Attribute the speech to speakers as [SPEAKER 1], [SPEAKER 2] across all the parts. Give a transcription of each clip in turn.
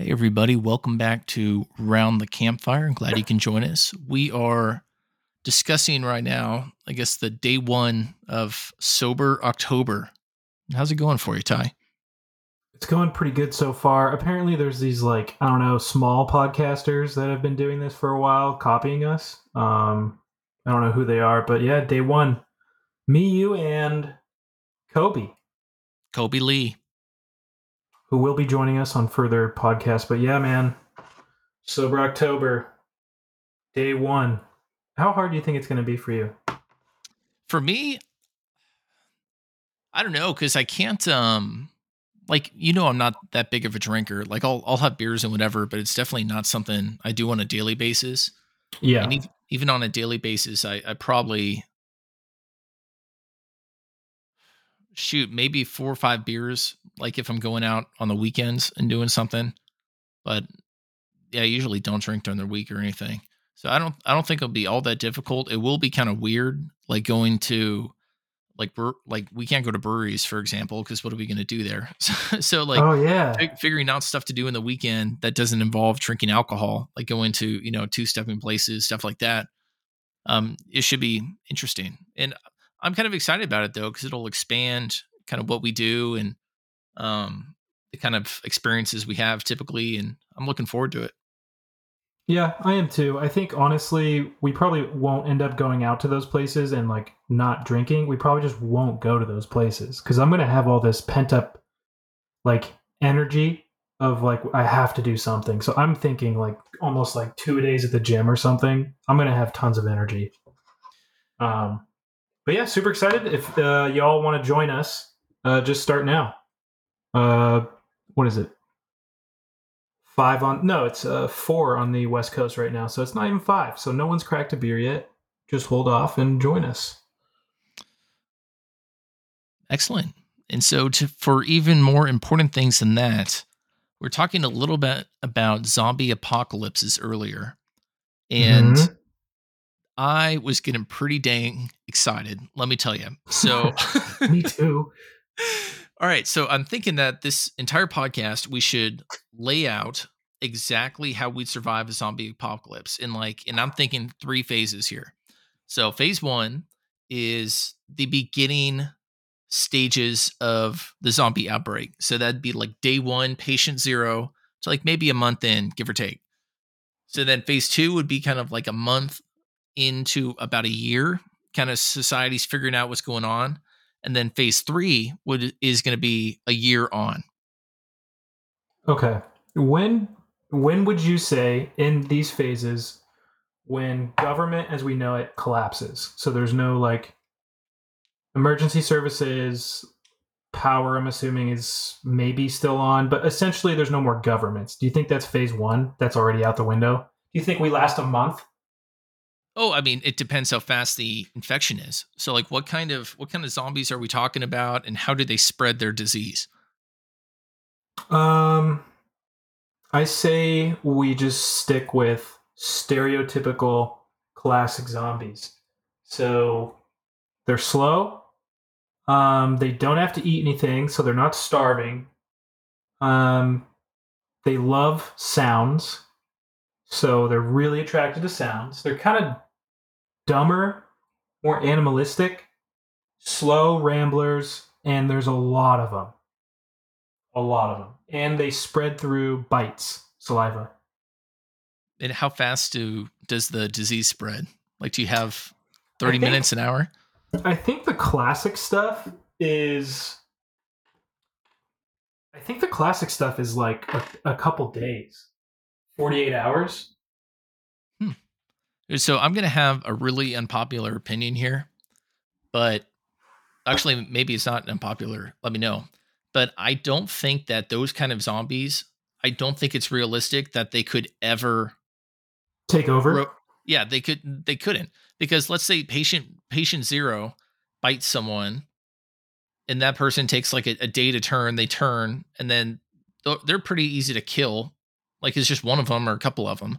[SPEAKER 1] Hey, everybody. Welcome back to Round the Campfire. I'm glad you can join us. We are discussing right now, I guess, the day one of Sober October. How's it going for you, Ty?
[SPEAKER 2] It's going pretty good so far. Apparently, there's these, like, I don't know, small podcasters that have been doing this for a while, copying us. Um, I don't know who they are, but yeah, day one. Me, you, and Kobe.
[SPEAKER 1] Kobe Lee
[SPEAKER 2] who will be joining us on further podcasts. But yeah, man, sober October, day one. How hard do you think it's going to be for you?
[SPEAKER 1] For me, I don't know because I can't. Um, like you know, I'm not that big of a drinker. Like I'll I'll have beers and whatever, but it's definitely not something I do on a daily basis.
[SPEAKER 2] Yeah,
[SPEAKER 1] and even, even on a daily basis, I I probably shoot maybe four or five beers like if i'm going out on the weekends and doing something but yeah i usually don't drink during the week or anything. So i don't i don't think it'll be all that difficult. It will be kind of weird like going to like we're like we can't go to breweries for example because what are we going to do there? So, so, like
[SPEAKER 2] oh yeah.
[SPEAKER 1] figuring out stuff to do in the weekend that doesn't involve drinking alcohol like going to you know two stepping places stuff like that um it should be interesting. And I'm kind of excited about it though because it'll expand kind of what we do and um, the kind of experiences we have typically, and I'm looking forward to it.
[SPEAKER 2] Yeah, I am too. I think honestly, we probably won't end up going out to those places and like not drinking. We probably just won't go to those places because I'm gonna have all this pent up like energy of like I have to do something. So I'm thinking like almost like two days at the gym or something. I'm gonna have tons of energy. Um, but yeah, super excited. If uh, y'all want to join us, uh, just start now. Uh, what is it? Five on no, it's uh four on the West Coast right now, so it's not even five. So no one's cracked a beer yet. Just hold off and join us.
[SPEAKER 1] Excellent. And so, to, for even more important things than that, we're talking a little bit about zombie apocalypses earlier, and mm-hmm. I was getting pretty dang excited. Let me tell you. So,
[SPEAKER 2] me too.
[SPEAKER 1] All right. So I'm thinking that this entire podcast, we should lay out exactly how we'd survive a zombie apocalypse in like, and I'm thinking three phases here. So phase one is the beginning stages of the zombie outbreak. So that'd be like day one, patient zero to like maybe a month in, give or take. So then phase two would be kind of like a month into about a year, kind of society's figuring out what's going on. And then phase three would is going to be a year on.
[SPEAKER 2] Okay. When when would you say in these phases when government as we know it collapses? So there's no like emergency services, power i'm assuming is maybe still on but essentially there's no more governments do you think that's phase one that's already out the window do you think we last a month
[SPEAKER 1] Oh, I mean, it depends how fast the infection is. So, like, what kind of what kind of zombies are we talking about, and how do they spread their disease?
[SPEAKER 2] Um, I say we just stick with stereotypical classic zombies. So they're slow. Um, they don't have to eat anything, so they're not starving. Um, they love sounds, so they're really attracted to sounds. They're kind of dumber, more animalistic, slow ramblers, and there's a lot of them. A lot of them. And they spread through bites, saliva.
[SPEAKER 1] And how fast do does the disease spread? Like do you have 30 think, minutes an hour?
[SPEAKER 2] I think the classic stuff is I think the classic stuff is like a, a couple days. 48 hours.
[SPEAKER 1] So I'm going to have a really unpopular opinion here, but actually, maybe it's not unpopular. Let me know. But I don't think that those kind of zombies, I don't think it's realistic that they could ever
[SPEAKER 2] take over. Ro-
[SPEAKER 1] yeah, they could. They couldn't because let's say patient patient zero bites someone, and that person takes like a, a day to turn. They turn, and then they're pretty easy to kill. Like it's just one of them or a couple of them.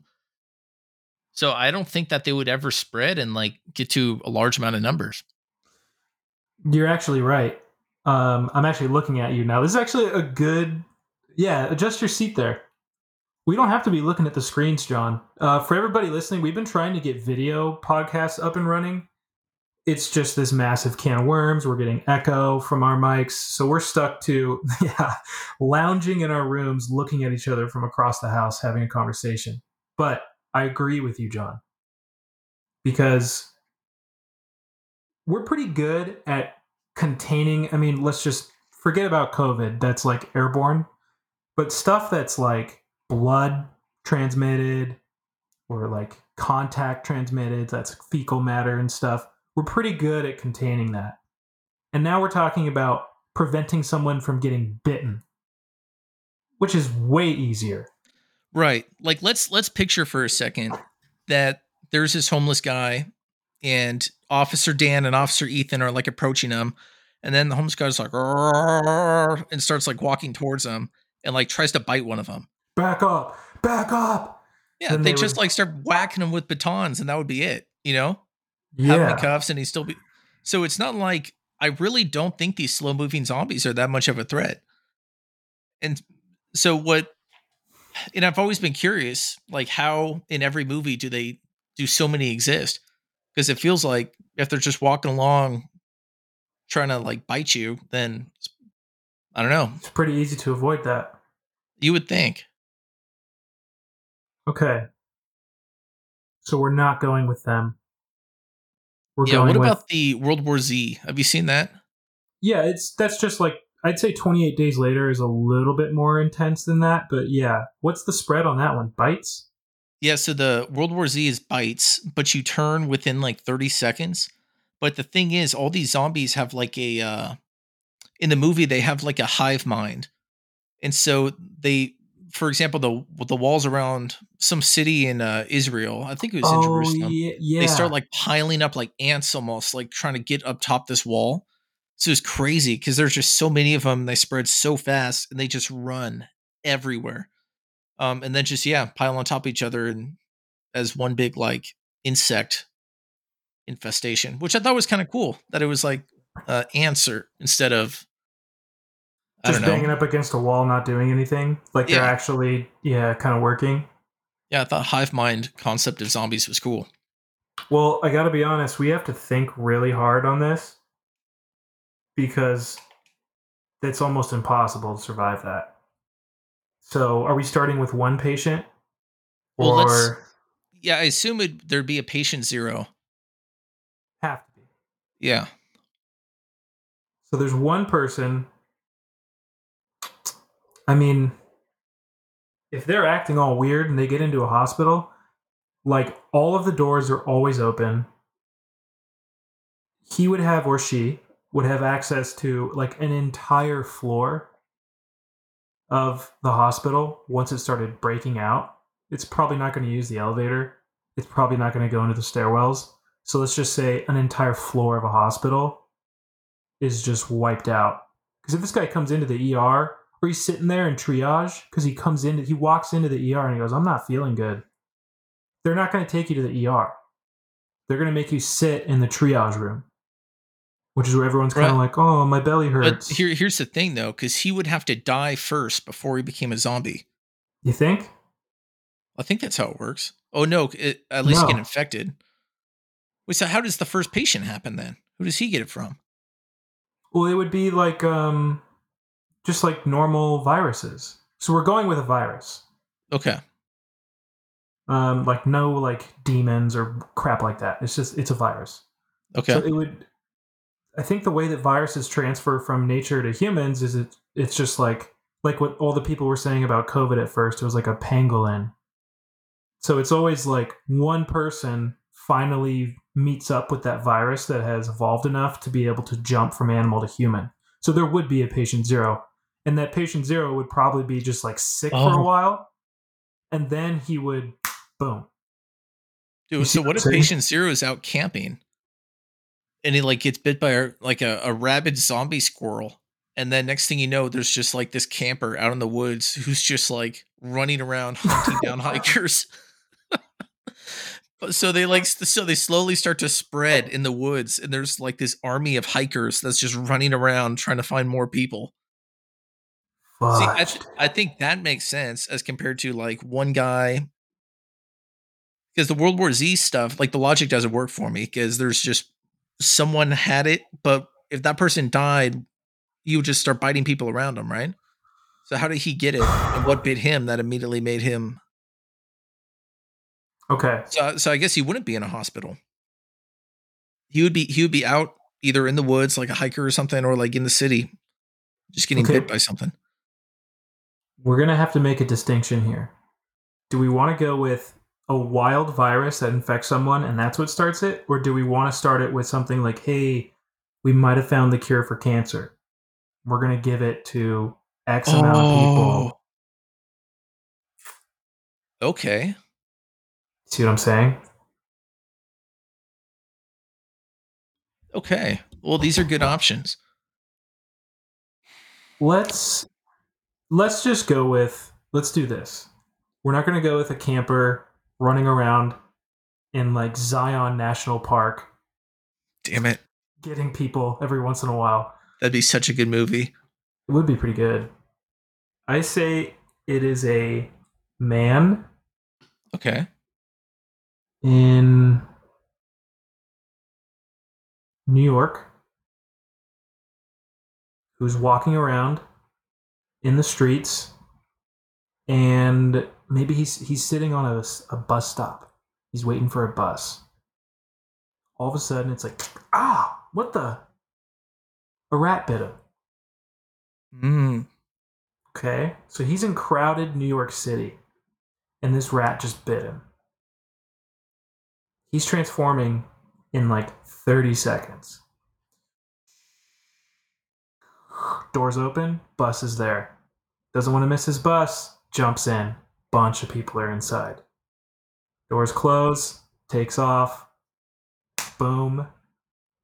[SPEAKER 1] So I don't think that they would ever spread and like get to a large amount of numbers.
[SPEAKER 2] You're actually right. Um, I'm actually looking at you now. This is actually a good, yeah. Adjust your seat there. We don't have to be looking at the screens, John. Uh, for everybody listening, we've been trying to get video podcasts up and running. It's just this massive can of worms. We're getting echo from our mics, so we're stuck to yeah, lounging in our rooms, looking at each other from across the house, having a conversation. But I agree with you, John, because we're pretty good at containing. I mean, let's just forget about COVID. That's like airborne, but stuff that's like blood transmitted or like contact transmitted, that's fecal matter and stuff. We're pretty good at containing that. And now we're talking about preventing someone from getting bitten, which is way easier.
[SPEAKER 1] Right. Like let's let's picture for a second that there's this homeless guy and Officer Dan and Officer Ethan are like approaching him and then the homeless guy's like and starts like walking towards them and like tries to bite one of them.
[SPEAKER 2] Back up. Back up.
[SPEAKER 1] Yeah, they, they, just would... like start whacking him with batons and that would be it, you know? Yeah. Have him in cuffs and he still be So it's not like I really don't think these slow moving zombies are that much of a threat. And so what and I've always been curious, like how in every movie do they do so many exist? Because it feels like if they're just walking along trying to like bite you, then I don't know.
[SPEAKER 2] It's pretty easy to avoid that.
[SPEAKER 1] You would think.
[SPEAKER 2] Okay. So we're not going with them.
[SPEAKER 1] We're yeah, what about the World War Z? Have you seen that?
[SPEAKER 2] Yeah, it's that's just like I'd say 28 days later is a little bit more intense than that, but yeah. What's the spread on that one? Bites?
[SPEAKER 1] Yeah, so the World War Z is bites, but you turn within like 30 seconds. But the thing is, all these zombies have like a uh in the movie they have like a hive mind. And so they for example, the the walls around some city in uh, Israel, I think it was in oh, Jerusalem. Yeah, yeah. They start like piling up like ants, almost like trying to get up top this wall. So it's crazy because there's just so many of them. They spread so fast and they just run everywhere. Um, and then just yeah, pile on top of each other and as one big like insect infestation, which I thought was kind of cool. That it was like uh, answer instead of
[SPEAKER 2] just banging up against a wall, not doing anything. Like yeah. they're actually yeah, kind of working.
[SPEAKER 1] Yeah, I thought hive mind concept of zombies was cool.
[SPEAKER 2] Well, I got to be honest, we have to think really hard on this because it's almost impossible to survive that. So, are we starting with one patient?
[SPEAKER 1] Or well, yeah, I assume it, there'd be a patient zero.
[SPEAKER 2] Have to be.
[SPEAKER 1] Yeah.
[SPEAKER 2] So there's one person. I mean, if they're acting all weird and they get into a hospital, like all of the doors are always open. He would have, or she would have access to like an entire floor of the hospital once it started breaking out. It's probably not going to use the elevator. It's probably not going to go into the stairwells. So let's just say an entire floor of a hospital is just wiped out. Because if this guy comes into the ER or he's sitting there in triage, because he comes in, he walks into the ER and he goes, I'm not feeling good. They're not going to take you to the ER. They're going to make you sit in the triage room which is where everyone's kind of like, "Oh, my belly hurts."
[SPEAKER 1] But here, here's the thing, though, because he would have to die first before he became a zombie.
[SPEAKER 2] You think?
[SPEAKER 1] I think that's how it works. Oh no, it, at least no. get infected. Wait, so how does the first patient happen then? Who does he get it from?
[SPEAKER 2] Well, it would be like um, just like normal viruses. So we're going with a virus.
[SPEAKER 1] Okay.
[SPEAKER 2] Um, like no like demons or crap like that. It's just it's a virus.
[SPEAKER 1] Okay. So
[SPEAKER 2] it would I think the way that viruses transfer from nature to humans is it it's just like like what all the people were saying about COVID at first. It was like a pangolin. So it's always like one person finally meets up with that virus that has evolved enough to be able to jump from animal to human. So there would be a patient zero. And that patient zero would probably be just like sick oh. for a oh. while. And then he would boom.
[SPEAKER 1] Dude, so what if patient zero is out camping? And he like gets bit by a, like a, a rabid zombie squirrel and then next thing you know there's just like this camper out in the woods who's just like running around hunting down hikers so they like so they slowly start to spread in the woods and there's like this army of hikers that's just running around trying to find more people See, I, th- I think that makes sense as compared to like one guy. Because the World War Z stuff, like the logic doesn't work for me because there's just someone had it, but if that person died, you would just start biting people around him, right? So how did he get it, and what bit him that immediately made him?
[SPEAKER 2] Okay.
[SPEAKER 1] So, so I guess he wouldn't be in a hospital. He would be he would be out either in the woods like a hiker or something, or like in the city, just getting
[SPEAKER 2] Okay.
[SPEAKER 1] bit by something.
[SPEAKER 2] We're going to have to make a distinction here. Do we want to go with a wild virus that infects someone and that's what starts it? Or do we want to start it with something like, hey, we might have found the cure for cancer? We're going to give it to X amount of people. Oh.
[SPEAKER 1] Okay.
[SPEAKER 2] See what I'm saying?
[SPEAKER 1] Okay. Well, these are good options.
[SPEAKER 2] Let's let's just go with let's do this. We're not going to go with a camper running around in like Zion National Park
[SPEAKER 1] Damn it.
[SPEAKER 2] getting people every once in a while.
[SPEAKER 1] That'd be such a good movie.
[SPEAKER 2] It would be pretty good. I say it is a man
[SPEAKER 1] Okay.
[SPEAKER 2] in New York who's walking around in the streets and maybe he's he's sitting on a, a bus stop. He's waiting for a bus. All of a sudden it's like, ah, what the? A rat bit him.
[SPEAKER 1] Mm.
[SPEAKER 2] Okay, so he's in crowded New York City, and this rat just bit him. He's transforming in like 30 seconds. Doors open, bus is there. Doesn't want to miss his bus, jumps in. Bunch of people are inside. Doors close, takes off. Boom.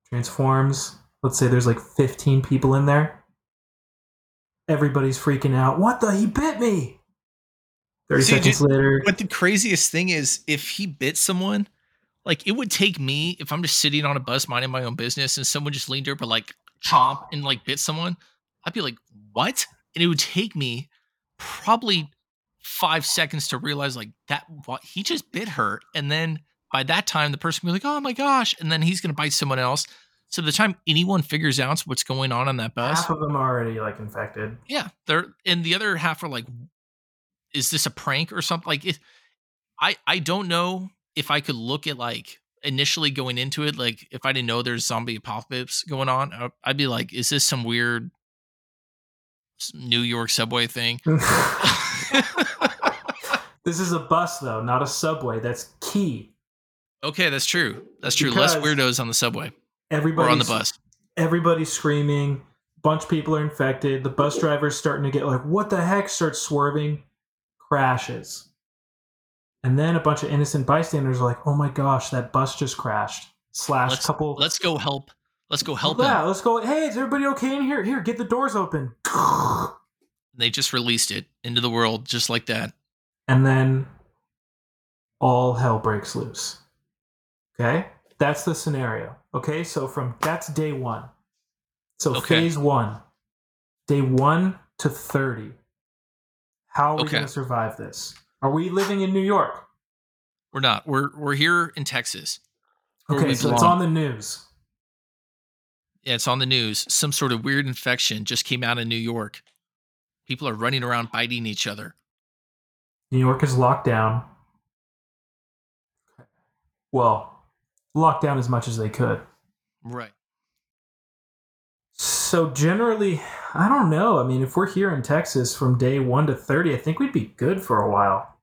[SPEAKER 2] Transforms. Let's say there's like 15 people in there. Everybody's freaking out. What the? He bit me. 30
[SPEAKER 1] See,
[SPEAKER 2] seconds
[SPEAKER 1] dude,
[SPEAKER 2] later.
[SPEAKER 1] But the craziest thing is, if he bit someone, like it would take me if I'm just sitting on a bus minding my own business, and someone just leaned over like chomp and like bit someone, I'd be like, "What?" And it would take me probably five seconds to realize like that what he just bit her, and then by that time the person would be like, "Oh my gosh!" And then he's gonna bite someone else. So the time anyone figures out what's going on on that bus,
[SPEAKER 2] Half of them are already like infected.
[SPEAKER 1] yeah, they're and the other half are like, is this a prank or something? Like, it, I I don't know if I could look at like initially going into it, like if I didn't know there's zombie apocalypse going on, I'd be like, is this some weird New York subway thing?
[SPEAKER 2] this is a bus though, not a subway. That's key.
[SPEAKER 1] okay, that's true. That's true. Less weirdos on the subway
[SPEAKER 2] Everybody
[SPEAKER 1] on the bus.
[SPEAKER 2] Everybody's screaming. Bunch of people are infected. The bus driver's starting to get like, what the heck? Starts swerving, crashes. And then a bunch of innocent bystanders are like, oh my gosh, that bus just crashed. Slash
[SPEAKER 1] Let's
[SPEAKER 2] couple
[SPEAKER 1] let's go help. Let's go help
[SPEAKER 2] Yeah,
[SPEAKER 1] him.
[SPEAKER 2] let's go. Hey, is everybody okay in here? Here, get the doors open.
[SPEAKER 1] They just released it into the world just like that.
[SPEAKER 2] And then all hell breaks loose. Okay? That's the scenario. Okay? So from that's day one. So
[SPEAKER 1] Okay.
[SPEAKER 2] phase one. Day one to 30. How are we
[SPEAKER 1] Okay.
[SPEAKER 2] going to survive this? Are we living in New York?
[SPEAKER 1] We're not. We're we're here in Texas.
[SPEAKER 2] Okay, so it's on the news.
[SPEAKER 1] Yeah, it's on the news. Some sort of weird infection just came out in New York. People are running around biting each other.
[SPEAKER 2] New York is locked down. Well, locked down as much as they could.
[SPEAKER 1] Right.
[SPEAKER 2] So generally, I don't know. I mean, if we're here in Texas from day 1 to 30, I think we'd be good for a while.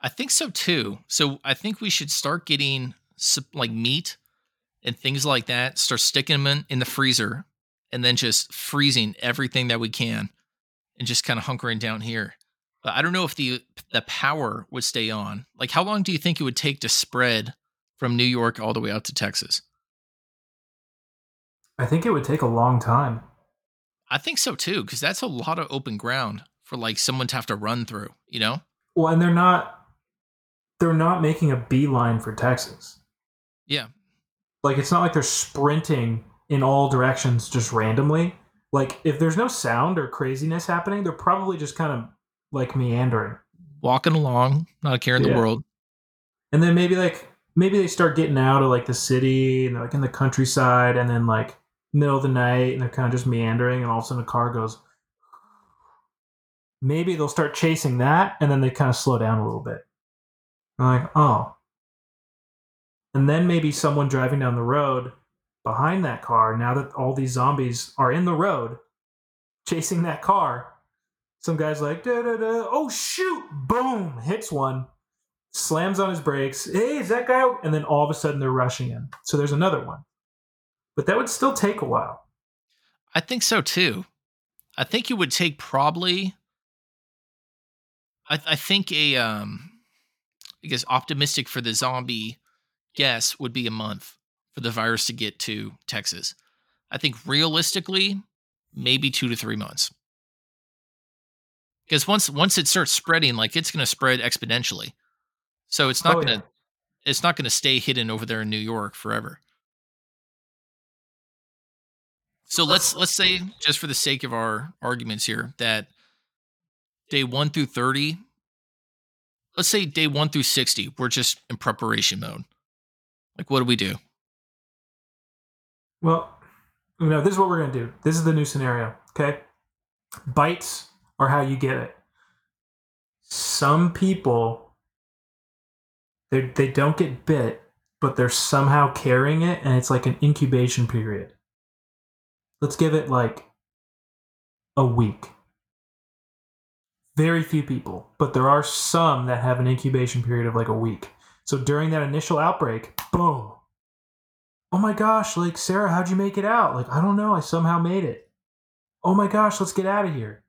[SPEAKER 1] I think so too. So I think we should start getting like meat and things like that, start sticking them in, in the freezer and then just freezing everything that we can and just kind of hunkering down here. I don't know if the the power would stay on. Like how long do you think it would take to spread from New York all the way out to Texas?
[SPEAKER 2] I think it would take a long time.
[SPEAKER 1] I think so too cuz that's a lot of open ground for like someone to have to run through, you know?
[SPEAKER 2] Well, and they're not they're not making a beeline for Texas.
[SPEAKER 1] Yeah.
[SPEAKER 2] Like it's not like they're sprinting in all directions just randomly. like if there's no sound or craziness happening, they're probably just kind of like meandering.
[SPEAKER 1] Walking along, not a care in
[SPEAKER 2] Yeah.
[SPEAKER 1] the world.
[SPEAKER 2] And then maybe like maybe they start getting out of like the city and they're like in the countryside and then like middle of the night and they're kind of just meandering and all of a sudden a car goes maybe they'll start chasing that and then they kind of slow down a little bit. I'm like, oh. And then maybe someone driving down the road behind that car, now that all these zombies are in the road chasing that car, some guy's like, da da da, oh shoot, boom, hits one, slams on his brakes. Hey, is that guy? out?" And then all of a sudden they're rushing in. So there's another one. But that would still take a while.
[SPEAKER 1] I think so too. I think it would take probably. I, I think a um, I guess optimistic for the zombie guess would be a month for the virus to get to Texas. I think realistically, maybe two to three months. Because once once it starts spreading, like it's going to spread exponentially. So it's not
[SPEAKER 2] Oh,
[SPEAKER 1] going to
[SPEAKER 2] yeah.
[SPEAKER 1] it's not going to stay hidden over there in New York forever. So let's let's say just for the sake of our arguments here that day 1 through 30 let's say day 1 through 60 we're just in preparation mode. Like what do we do?
[SPEAKER 2] Well, you know, this is what we're going to do. This is the new scenario. Okay. Bites are how you get it. Some people, they they don't get bit, but they're somehow carrying it, and it's like an incubation period. Let's give it like a week. Very few people, but there are some that have an incubation period of like a week. So during that initial outbreak, boom, oh my gosh, like Sarah, how'd you make it out? Like, I don't know, I somehow made it. Oh my gosh, let's get out of here.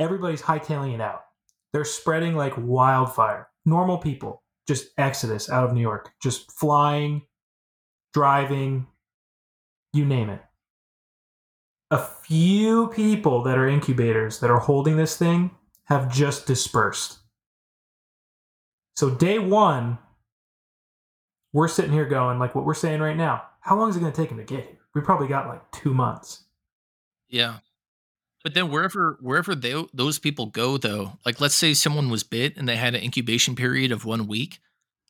[SPEAKER 2] Everybody's hightailing it out. They're spreading like wildfire. Normal people, just exodus out of New York, just flying, driving, you name it. A few people that are incubators that are holding this thing have just dispersed. So, day one, we're sitting here going, like what we're saying right now. How long is it going to take him to get here? We probably got like two months.
[SPEAKER 1] Yeah. But then wherever wherever they, those people go though, like let's say someone was bit and they had an incubation period of 1 week.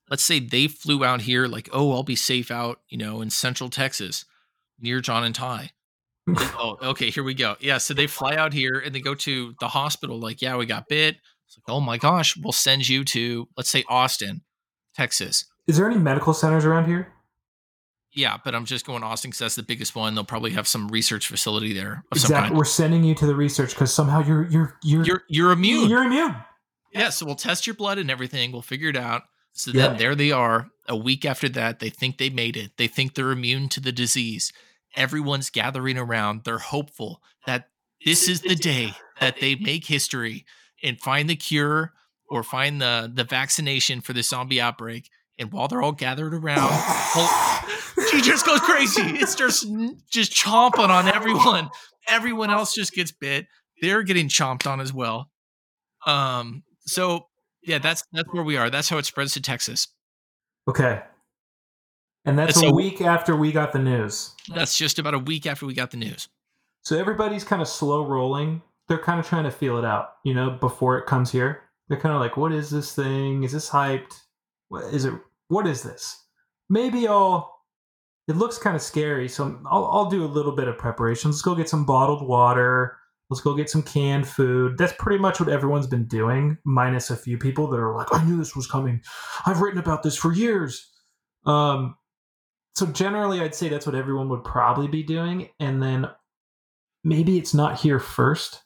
[SPEAKER 1] Let's say they flew out here like, "Oh, I'll be safe out, you know, in central Texas near John and Ty." oh, okay, here we go. Yeah, so they fly out here and they go to the hospital like, "Yeah, we got bit." It's like, "Oh my gosh, we'll send you to let's say Austin, Texas."
[SPEAKER 2] Is there any medical centers around here?
[SPEAKER 1] Yeah, but I'm just going Austin because that's the biggest one. They'll probably have some research facility there of some
[SPEAKER 2] Exactly. We're sending you to the research because somehow you're you're you're
[SPEAKER 1] You're you're immune.
[SPEAKER 2] You're immune.
[SPEAKER 1] Yeah, so we'll test your blood and everything. We'll figure it out. So
[SPEAKER 2] Yeah.
[SPEAKER 1] then there they are. A week after that, they think they made it. They think they're immune to the disease. Everyone's gathering around. They're hopeful that this is the day that they make history and find the cure or find the the vaccination for the zombie outbreak. And while they're all gathered around, well, just goes crazy. It starts just chomping on everyone. Everyone else just gets bit. They're getting chomped on as well. Um. So yeah, that's that's where we are. That's how it spreads to Texas.
[SPEAKER 2] Okay. And that's
[SPEAKER 1] And
[SPEAKER 2] a week after we got the news.
[SPEAKER 1] That's just about a week after we got the news.
[SPEAKER 2] So everybody's kind of slow rolling. They're kind of trying to feel it out, you know, before it comes here. They're kind of like, what is this thing? Is this hyped? What is it? What is this? Maybe I'll. It looks kind of scary, so I'll, I'll do a little bit of preparation. Let's go get some bottled water. Let's go get some canned food. That's pretty much what everyone's been doing, minus a few people that are like, I knew this was coming. I've written about this for years. Um, so generally, I'd say that's what everyone would probably be doing, and then maybe it's not here first.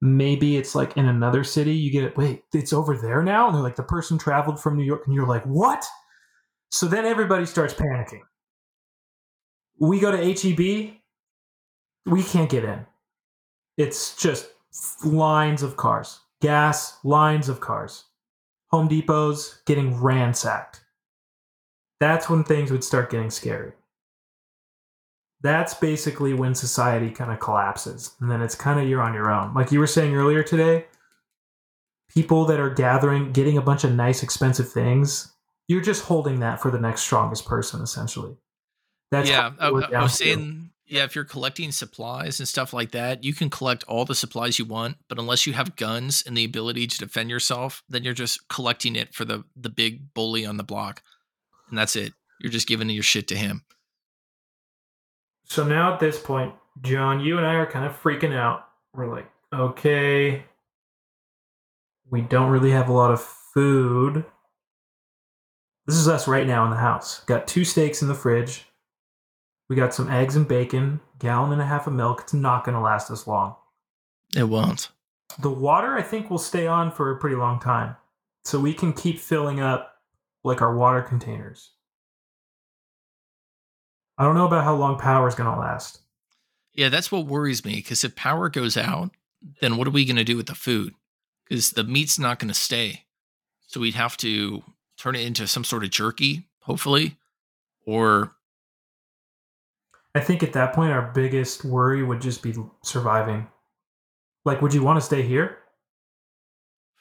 [SPEAKER 2] Maybe it's like in another city. You get it. Wait, it's over there now, and they're like the person traveled from New York, and you're like, what? So then everybody starts panicking. We go to HEB. We can't get in. It's just lines of cars, gas lines of cars. Home Depot's getting ransacked. That's when things would start getting scary that's basically when society kind of collapses and then it's kind of you're on your own like you were saying earlier today people that are gathering getting a bunch of nice expensive things you're just holding that for the next strongest person essentially that's
[SPEAKER 1] yeah, I, I was saying Yeah, if you're collecting supplies and stuff like that, you can collect all the supplies you want, but unless you have guns and the ability to defend yourself, then you're just collecting it for the the big bully on the block. And that's it. You're just giving your shit to him.
[SPEAKER 2] So now at this point, John, you and I are kind of freaking out. We're like, okay, we don't really have a lot of food. This is us right now in the house. Got two steaks in the fridge. We got some eggs and bacon, gallon and a half of milk. It's not going to last us long.
[SPEAKER 1] It won't.
[SPEAKER 2] The water, I think, will stay on for a pretty long time. So we can keep filling up like our water containers. I don't know about how long power is going to last.
[SPEAKER 1] Yeah, that's what worries me because if power goes out, then what are we going to do with the food? Because the meat's not going to stay. So we'd have to turn it into some sort of jerky, hopefully, or
[SPEAKER 2] I think at that point, our biggest worry would just be surviving. Like, would you want to stay here?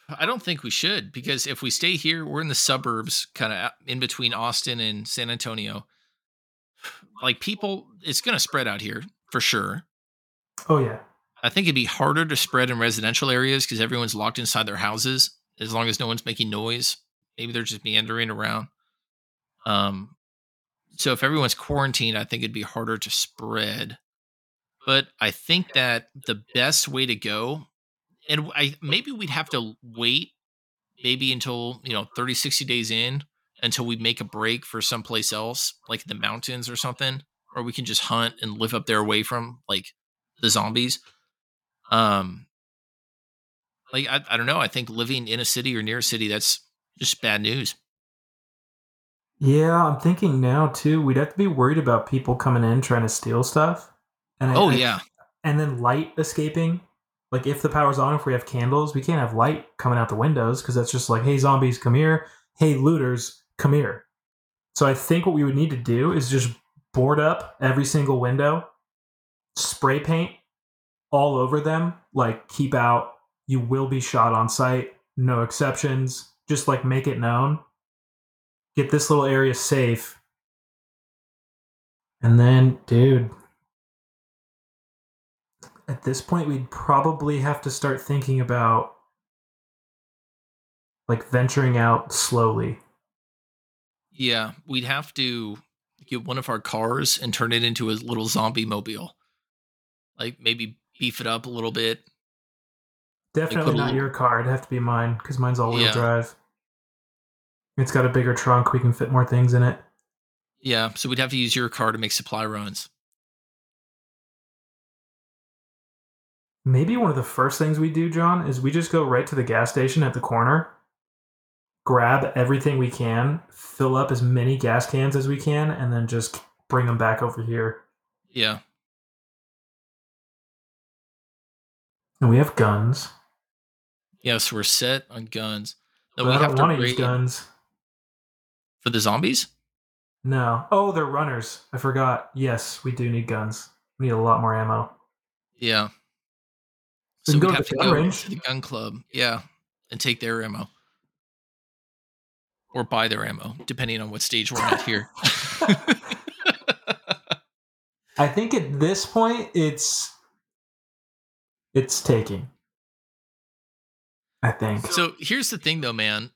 [SPEAKER 1] I don't think we should because if we stay here, we're in the suburbs, kind of in between Austin and San Antonio. Like, people, it's going to spread out here for sure.
[SPEAKER 2] Oh, yeah.
[SPEAKER 1] I think it'd be harder to spread in residential areas because everyone's locked inside their houses as long as no one's making noise. Maybe they're just meandering around. Um, so if everyone's quarantined, I think it'd be harder to spread. But I think that the best way to go, and I maybe we'd have to wait maybe until, you know, 30, 60 days in until we make a break for someplace else, like the mountains or something, or we can just hunt and live up there away from like the zombies. Um like I, I don't know. I think living in a city or near a city, that's just bad news.
[SPEAKER 2] Yeah, I'm thinking now too. We'd have to be worried about people coming in trying to steal stuff.
[SPEAKER 1] And oh I, yeah,
[SPEAKER 2] and then light escaping. Like if the power's on, if we have candles, we can't have light coming out the windows because that's just like, hey zombies, come here. Hey looters, come here. So I think what we would need to do is just board up every single window, spray paint all over them, like keep out. You will be shot on sight, no exceptions. Just like make it known get this little area safe. And then, dude, at this point, we'd probably have to start thinking about like venturing out slowly.
[SPEAKER 1] Yeah, we'd have to get one of our cars and turn it into a little zombie mobile. Like maybe beef it up a little bit.
[SPEAKER 2] Definitely not little... your car. It'd have to be mine because mine's all wheel yeah. drive. It's got a bigger trunk. We can fit more things in it.
[SPEAKER 1] Yeah, so we'd have to use your car to make supply runs.
[SPEAKER 2] Maybe one of the first things we do, John, is we just go right to the gas station at the corner, grab everything we can, fill up as many gas cans as we can, and then just bring them back over here.
[SPEAKER 1] Yeah.
[SPEAKER 2] And we have guns.
[SPEAKER 1] Yeah, so we're set on guns.
[SPEAKER 2] Then we I don't want to use guns.
[SPEAKER 1] For the zombies?
[SPEAKER 2] No. Oh, they're runners. I forgot. Yes, we do need guns. We need a lot more ammo.
[SPEAKER 1] Yeah. So we, have to, to go range. to the gun club. Yeah. And take their ammo. Or buy their ammo, depending on what stage we're at here.
[SPEAKER 2] I think at this point it's it's taking. I think.
[SPEAKER 1] So here's the thing though, man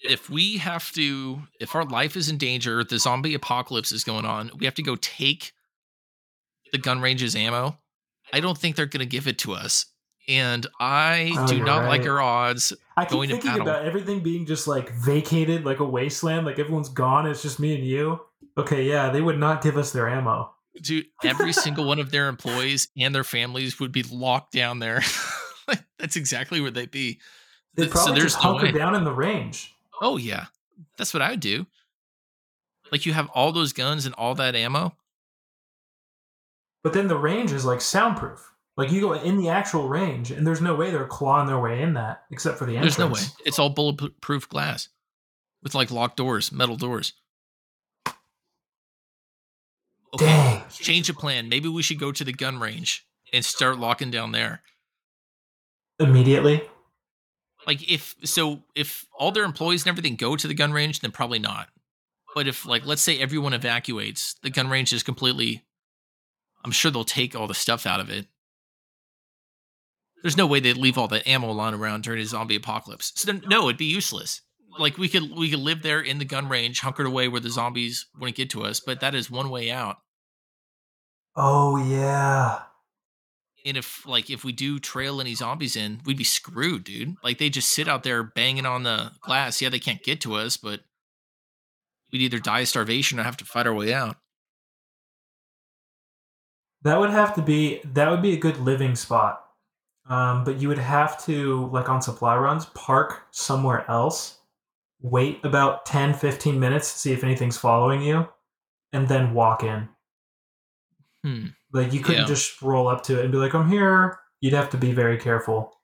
[SPEAKER 1] if we have to if our life is in danger the zombie apocalypse is going on we have to go take the gun range's ammo i don't think they're going to give it to us. And i oh, do not right. like our odds
[SPEAKER 2] i keep going thinking about everything being just like vacated like a wasteland like everyone's gone it's just me and you. Okay yeah they would not give us their ammo.
[SPEAKER 1] Dude, every single one of their employees and their families would be locked down there. That's exactly where they'd be.
[SPEAKER 2] They'd probably so just hunker no down in the range
[SPEAKER 1] Oh yeah, that's what I would do. Like you have all those guns and all that ammo.
[SPEAKER 2] But then the range is like soundproof. Like you go in the actual range, and there's no way they're clawing their way in that, except for the entrance.
[SPEAKER 1] There's no way. It's all bulletproof glass with like locked doors, metal doors.
[SPEAKER 2] Okay, Dang.
[SPEAKER 1] change of plan. Maybe we should go to the gun range and start locking down there
[SPEAKER 2] immediately.
[SPEAKER 1] Like if so, if all their employees and everything go to the gun range, then probably not. But if like let's say everyone evacuates, the gun range is completely I'm sure they'll take all the stuff out of it. There's no way they'd leave all the ammo lying around during a zombie apocalypse. So then, no, it'd be useless. Like we could we could live there in the gun range, hunkered away where the zombies wouldn't get to us, but that is one way out.
[SPEAKER 2] Oh yeah.
[SPEAKER 1] And if like if we do trail any zombies in, we'd be screwed, dude. Like they just sit out there banging on the glass. Yeah, they can't get to us, but we'd either die of starvation or have to fight our way out.
[SPEAKER 2] That would have to be that would be a good living spot. Um, but you would have to like on supply runs park somewhere else, wait about 10 15 minutes to see if anything's following you and then walk in.
[SPEAKER 1] Hmm.
[SPEAKER 2] Like you couldn't
[SPEAKER 1] Yeah.
[SPEAKER 2] just roll up to it and be like, "I'm here." You'd have to be very careful.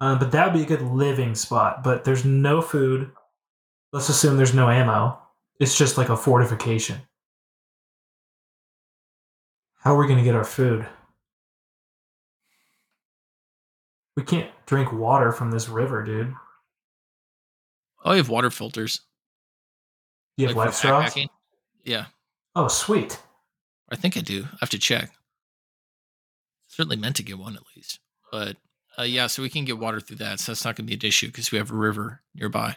[SPEAKER 2] Um, but that would be a good living spot. But there's no food. Let's assume there's no ammo. It's just like a fortification. How are we going to get our food? We can't drink water from this river, dude.
[SPEAKER 1] Oh, you have water filters.
[SPEAKER 2] You have
[SPEAKER 1] like
[SPEAKER 2] life straws?
[SPEAKER 1] backpacking. Yeah,
[SPEAKER 2] Oh, sweet.
[SPEAKER 1] I think I do. I have to check. Certainly meant to get one at least. But uh, yeah, so we can get water through that. So that's not going to be an issue because we have a river nearby.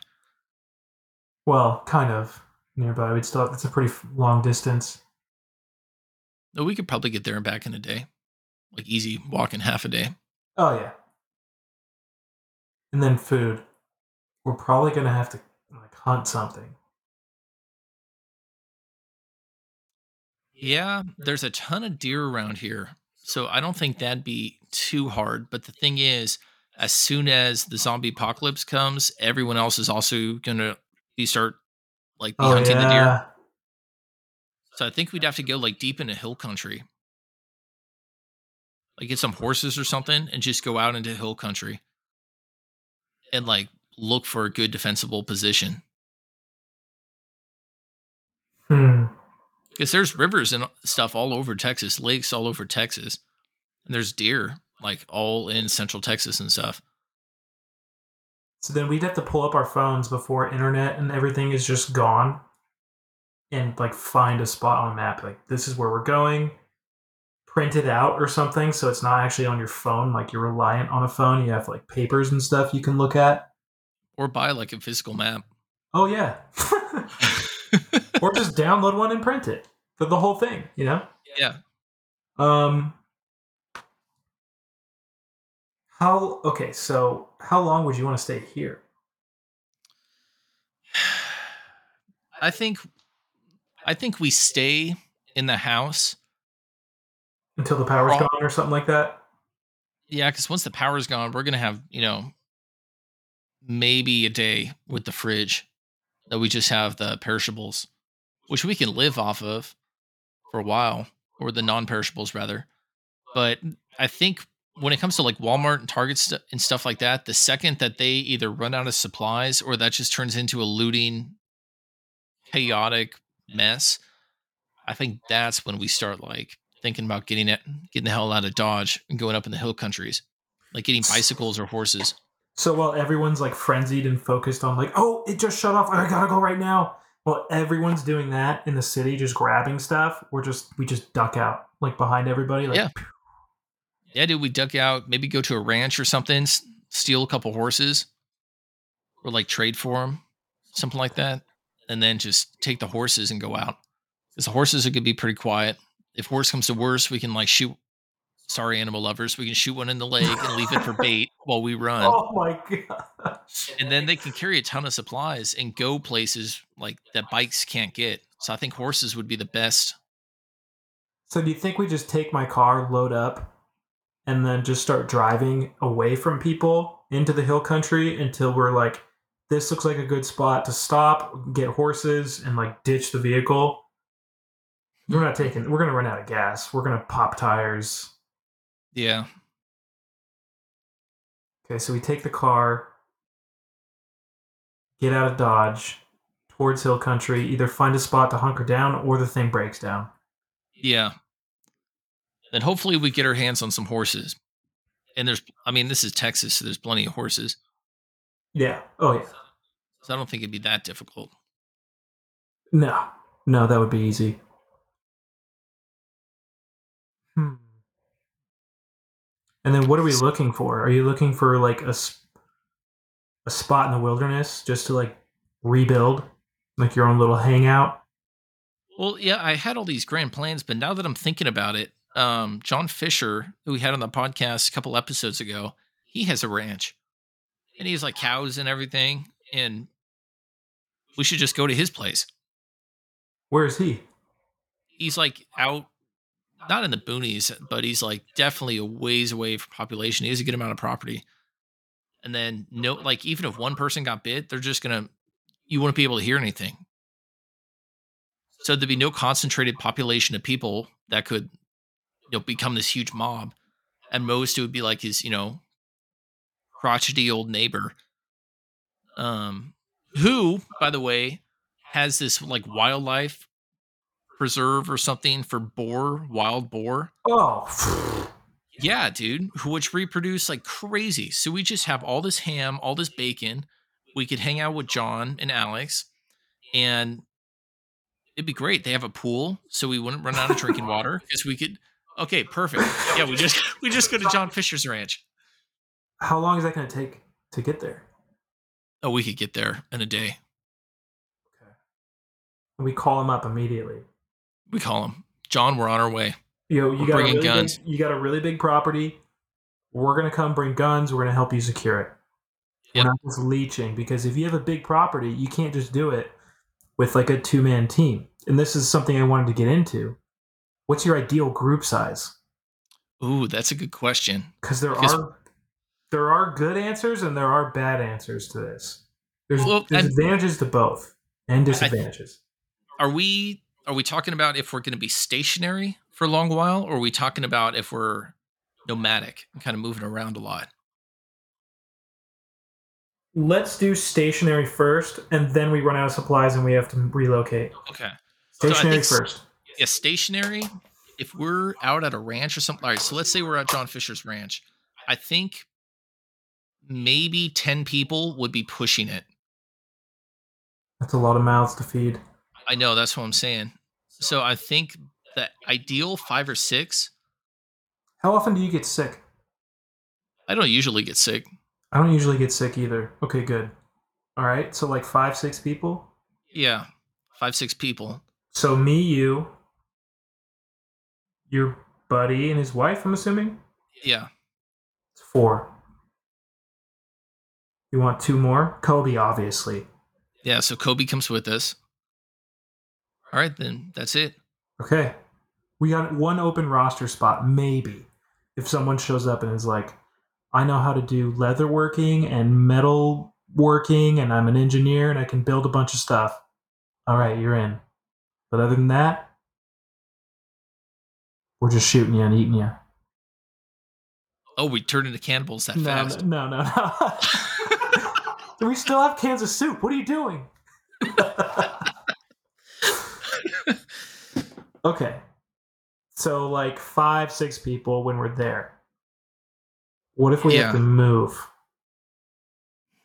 [SPEAKER 2] Well, kind of nearby. We'd still. It's a pretty long distance.
[SPEAKER 1] No, we could probably get there and back in a day. Like easy walking half a day.
[SPEAKER 2] Oh yeah. And then food. We're probably gonna have to like hunt something.
[SPEAKER 1] Yeah, there's a ton of deer around here. So I don't think that'd be too hard. But the thing is, as soon as the zombie apocalypse comes, everyone else is also going to be start like be
[SPEAKER 2] Oh
[SPEAKER 1] hunting the deer. So I think we'd have to go like deep into hill country. Like get some horses or something and just go out into hill country and like look for a good defensible position.
[SPEAKER 2] Hmm.
[SPEAKER 1] Because there's rivers and stuff all over Texas, lakes all over Texas. And there's deer like all in central Texas and stuff.
[SPEAKER 2] So then we'd have to pull up our phones before internet and everything is just gone, and like find a spot on a map. Like this is where we're going. Print it out or something, so it's not actually on your phone. Like you're reliant on a phone. You have like papers and stuff you can look at.
[SPEAKER 1] Or buy like a physical map.
[SPEAKER 2] Oh yeah. or just download one and print it for the whole thing. You know.
[SPEAKER 1] yeah.
[SPEAKER 2] Um. How okay? So how long would you want to stay here?
[SPEAKER 1] I think I think we stay in the house.
[SPEAKER 2] Until the power's
[SPEAKER 1] Oh.
[SPEAKER 2] gone or something like that?
[SPEAKER 1] Yeah, because once the power's gone, we're gonna have, you know, maybe a day with the fridge that we just have the perishables, which we can live off of for a while, or the non-perishables rather. But I think when it comes to like Walmart and Target st- and stuff like that, the second that they either run out of supplies or that just turns into a looting, chaotic mess, I think that's when we start like thinking about getting it, getting the hell out of Dodge and going up in the hill countries, like getting bicycles or horses.
[SPEAKER 2] So while everyone's like frenzied and focused on like, oh, it just shut off, I gotta go right now. While everyone's doing that in the city, just grabbing stuff, we're just we just duck out like behind everybody. Like,
[SPEAKER 1] Yeah. Yeah, dude, we duck out, maybe go to a ranch or something, s- steal a couple horses, or like trade for them, something like that, and then just take the horses and go out. Because the horses are gonna be pretty quiet. If worse comes to worse, we can like shoot. Sorry, animal lovers, we can shoot one in the leg and leave it for bait while we run.
[SPEAKER 2] oh my god.
[SPEAKER 1] and then they can carry a ton of supplies and go places like that bikes can't get. So I think horses would be the best.
[SPEAKER 2] So do you think we just take my car, load up, and then just start driving away from people into the hill country until we're like, this looks like a good spot to stop, get horses, and like ditch the vehicle? We're not taking. We're gonna run out of gas. We're gonna pop tires.
[SPEAKER 1] Yeah.
[SPEAKER 2] Okay, so we take the car, get out of Dodge, towards Hill Country, either find a spot to hunker down or the thing breaks down.
[SPEAKER 1] Yeah. Then hopefully we get our hands on some horses. And there's I mean, this is Texas, so there's plenty of horses.
[SPEAKER 2] Yeah. Oh yeah.
[SPEAKER 1] So I don't think it'd be that difficult.
[SPEAKER 2] No. No, that would be easy. Hmm. And then what are we looking for? Are you looking for like a, a spot in the wilderness just to like rebuild, like your own little hangout?
[SPEAKER 1] Well, yeah, I had all these grand plans, but now that I'm thinking about it, um, John Fisher, who we had on the podcast a couple episodes ago, he has a ranch, and he has like cows and everything, and we should just go to his place.
[SPEAKER 2] Where is he?
[SPEAKER 1] He's like out, not in the boonies, but he's like definitely a ways away from population. He has a good amount of property, and then no, like even if one person got bit, they're just gonna, you wouldn't be able to hear anything. So there'd be no concentrated population of people that could, you know, become this huge mob. At most, it would be like his, you know, crotchety old neighbor, um, who, by the way, has this like wildlife preserve or something for boar, wild boar.
[SPEAKER 2] Oh,
[SPEAKER 1] Yeah, dude, who- which reproduce like crazy. So we just have all this ham, all this bacon. We could hang out with John and Alex, and it'd be great. They have a pool, so we wouldn't run out of drinking water because we could. Okay, perfect. Yeah, we just we just go to John Fisher's ranch.
[SPEAKER 2] how long is that going to take to get there?
[SPEAKER 1] Oh, we could get there in a day. Okay.
[SPEAKER 2] We call him up immediately.
[SPEAKER 1] We call him John. We're on our way.
[SPEAKER 2] Yo, you
[SPEAKER 1] We're
[SPEAKER 2] got
[SPEAKER 1] bringing
[SPEAKER 2] really
[SPEAKER 1] guns.
[SPEAKER 2] Big, you got a really big property. We're gonna come bring guns. We're gonna help you secure it.
[SPEAKER 1] Yep.
[SPEAKER 2] We're not just leeching because if you have a big property, you can't just do it with like a two man team. And this is something I wanted to get into. What's your ideal group size?
[SPEAKER 1] Ooh, that's a good question.
[SPEAKER 2] Because there
[SPEAKER 1] Because-
[SPEAKER 2] are there are good answers and there are bad answers to this. There's,
[SPEAKER 1] Well,
[SPEAKER 2] there's
[SPEAKER 1] and-
[SPEAKER 2] advantages to both and disadvantages.
[SPEAKER 1] Are we are we talking about if we're going to be stationary for a long while, or are we talking about if we're nomadic and kind of moving around a lot?
[SPEAKER 2] Let's do stationary first, and then we run out of supplies and we have to relocate.
[SPEAKER 1] Okay.
[SPEAKER 2] Stationary
[SPEAKER 1] think s-
[SPEAKER 2] first.
[SPEAKER 1] Yeah, stationary. If we're out at a ranch or something, all right. So let's say we're at John Fisher's ranch. I think maybe ten people would be pushing it.
[SPEAKER 2] That's a lot of mouths to feed.
[SPEAKER 1] I know that's what I'm saying. So I think the ideal five or six.
[SPEAKER 2] How often do you get sick?
[SPEAKER 1] I don't usually get sick.
[SPEAKER 2] I don't usually get sick either. Okay, good. All right, so like five, six people.
[SPEAKER 1] Yeah, five six people.
[SPEAKER 2] So me, you, your buddy and his wife. I'm assuming
[SPEAKER 1] Yeah,
[SPEAKER 2] it's four. You want two more? Kobe, obviously.
[SPEAKER 1] yeah. So Kobe comes with us. All right, then that's it.
[SPEAKER 2] Okay, we got one open roster spot. Maybe if someone shows up and is like, "I know how to do leather working and metal working, and I'm an engineer and I can build a bunch of stuff." All right, you're in. But other than that, we're just shooting you and eating you.
[SPEAKER 1] Oh, we turned into cannibals that
[SPEAKER 2] No,
[SPEAKER 1] fast.
[SPEAKER 2] no, no, no. we still have cans of soup. What are you doing? okay. So, like five, six people when we're there. What if we
[SPEAKER 1] Yeah.
[SPEAKER 2] have to move?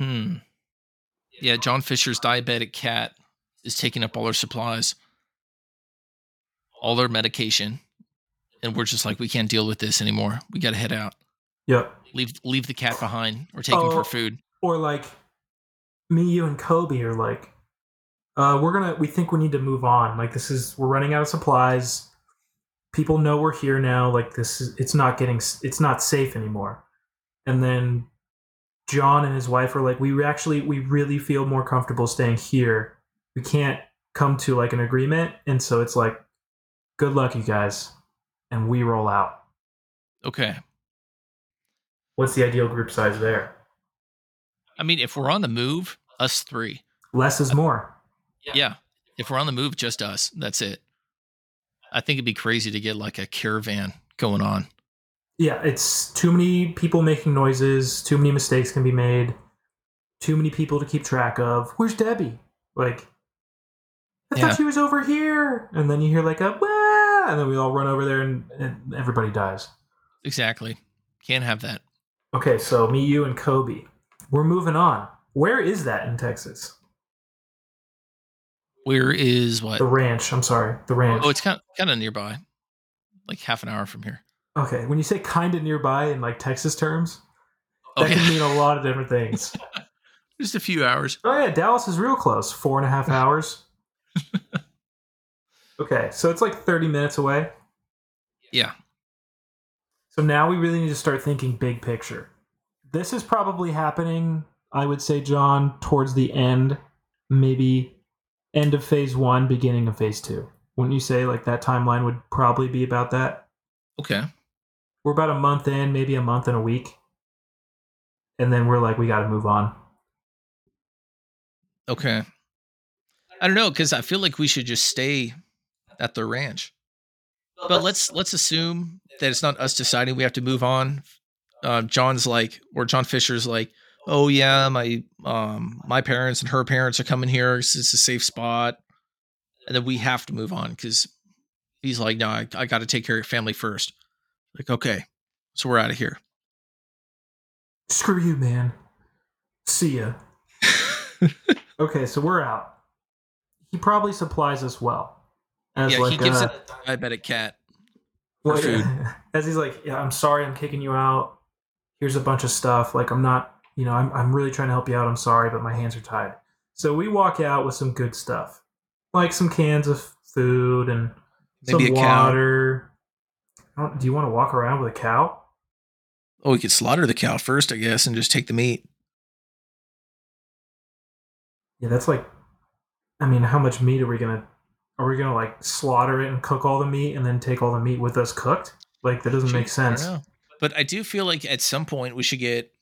[SPEAKER 1] Hmm. Yeah, John Fisher's diabetic cat is taking up all our supplies, all their medication, and we're just like, we can't deal with this anymore. We got to head out.
[SPEAKER 2] Yep.
[SPEAKER 1] Leave leave the cat behind or take him
[SPEAKER 2] Oh.
[SPEAKER 1] for food.
[SPEAKER 2] Or like me, you, and Kobe are like, uh, we're gonna. We think we need to move on. Like this is we're running out of supplies. People know we're here now. Like this is it's not getting it's not safe anymore. And then John and his wife are like, we actually we really feel more comfortable staying here. We can't come to like an agreement, and so it's like, good luck, you guys, and we roll out.
[SPEAKER 1] Okay.
[SPEAKER 2] What's the ideal group size there?
[SPEAKER 1] I mean, if we're on the move, us three.
[SPEAKER 2] Less is more.
[SPEAKER 1] Yeah. If we're on the move, just us. That's it. I think it'd be crazy to get like a caravan going on.
[SPEAKER 2] Yeah, it's too many people making noises, too many mistakes can be made, too many people to keep track of. Where's Debbie? Like, I
[SPEAKER 1] Yeah.
[SPEAKER 2] thought she was over here. And then you hear like a Wah! and then we all run over there and, and everybody dies.
[SPEAKER 1] Exactly. Can't have that.
[SPEAKER 2] Okay, so me, you, and Kobe. We're moving on. Where is that in Texas?
[SPEAKER 1] Where is what?
[SPEAKER 2] The ranch. I'm sorry, the oh, ranch.
[SPEAKER 1] Oh, it's kind of, kind of nearby, like half an hour from here.
[SPEAKER 2] Okay, when you say kind of nearby in like Texas terms, oh, that
[SPEAKER 1] Okay.
[SPEAKER 2] can mean a lot of different things.
[SPEAKER 1] Just a few hours.
[SPEAKER 2] Oh yeah, Dallas is real close. Four and a half hours. okay, so it's like 30 minutes away.
[SPEAKER 1] Yeah.
[SPEAKER 2] So now we really need to start thinking big picture. This is probably happening, I would say, John, towards the end, maybe end of phase one, beginning of phase two. Wouldn't you say like that timeline would probably be about that?
[SPEAKER 1] Okay.
[SPEAKER 2] We're about a month in, maybe a month and a week. And then we're like, we got to move on.
[SPEAKER 1] Okay. I don't know because I feel like we should just stay at the ranch. But let's let's assume that it's not us deciding we have to move on. Uh, John's like, or John Fisher's like, oh yeah, my um my parents and her parents are coming here. It's, it's a safe spot, and then we have to move on because he's like, no, I, I got to take care of family first. Like, okay, so we're out of here.
[SPEAKER 2] Screw you, man. See ya. Okay, so we're out. He probably supplies us well. As
[SPEAKER 1] yeah,
[SPEAKER 2] like
[SPEAKER 1] he gives
[SPEAKER 2] uh,
[SPEAKER 1] it a diabetic cat. for
[SPEAKER 2] like,
[SPEAKER 1] food.
[SPEAKER 2] as he's like, yeah, I'm sorry, I'm kicking you out. Here's a bunch of stuff. Like, I'm not, you know, I'm, I'm really trying to help you out. I'm sorry, but my hands are tied. So we walk out with some good stuff, like some cans of food and
[SPEAKER 1] Maybe
[SPEAKER 2] some water. Don't- you want to walk around with a cow?
[SPEAKER 1] Oh, we could slaughter the cow first, I guess, and just take the meat.
[SPEAKER 2] Yeah, that's like, I mean, how much meat are we gonna? Are we gonna like slaughter it and cook all the meat and then take all the meat with us cooked? Like that doesn't make
[SPEAKER 1] Shoot, I
[SPEAKER 2] sense.
[SPEAKER 1] But I do feel like at some point we should get,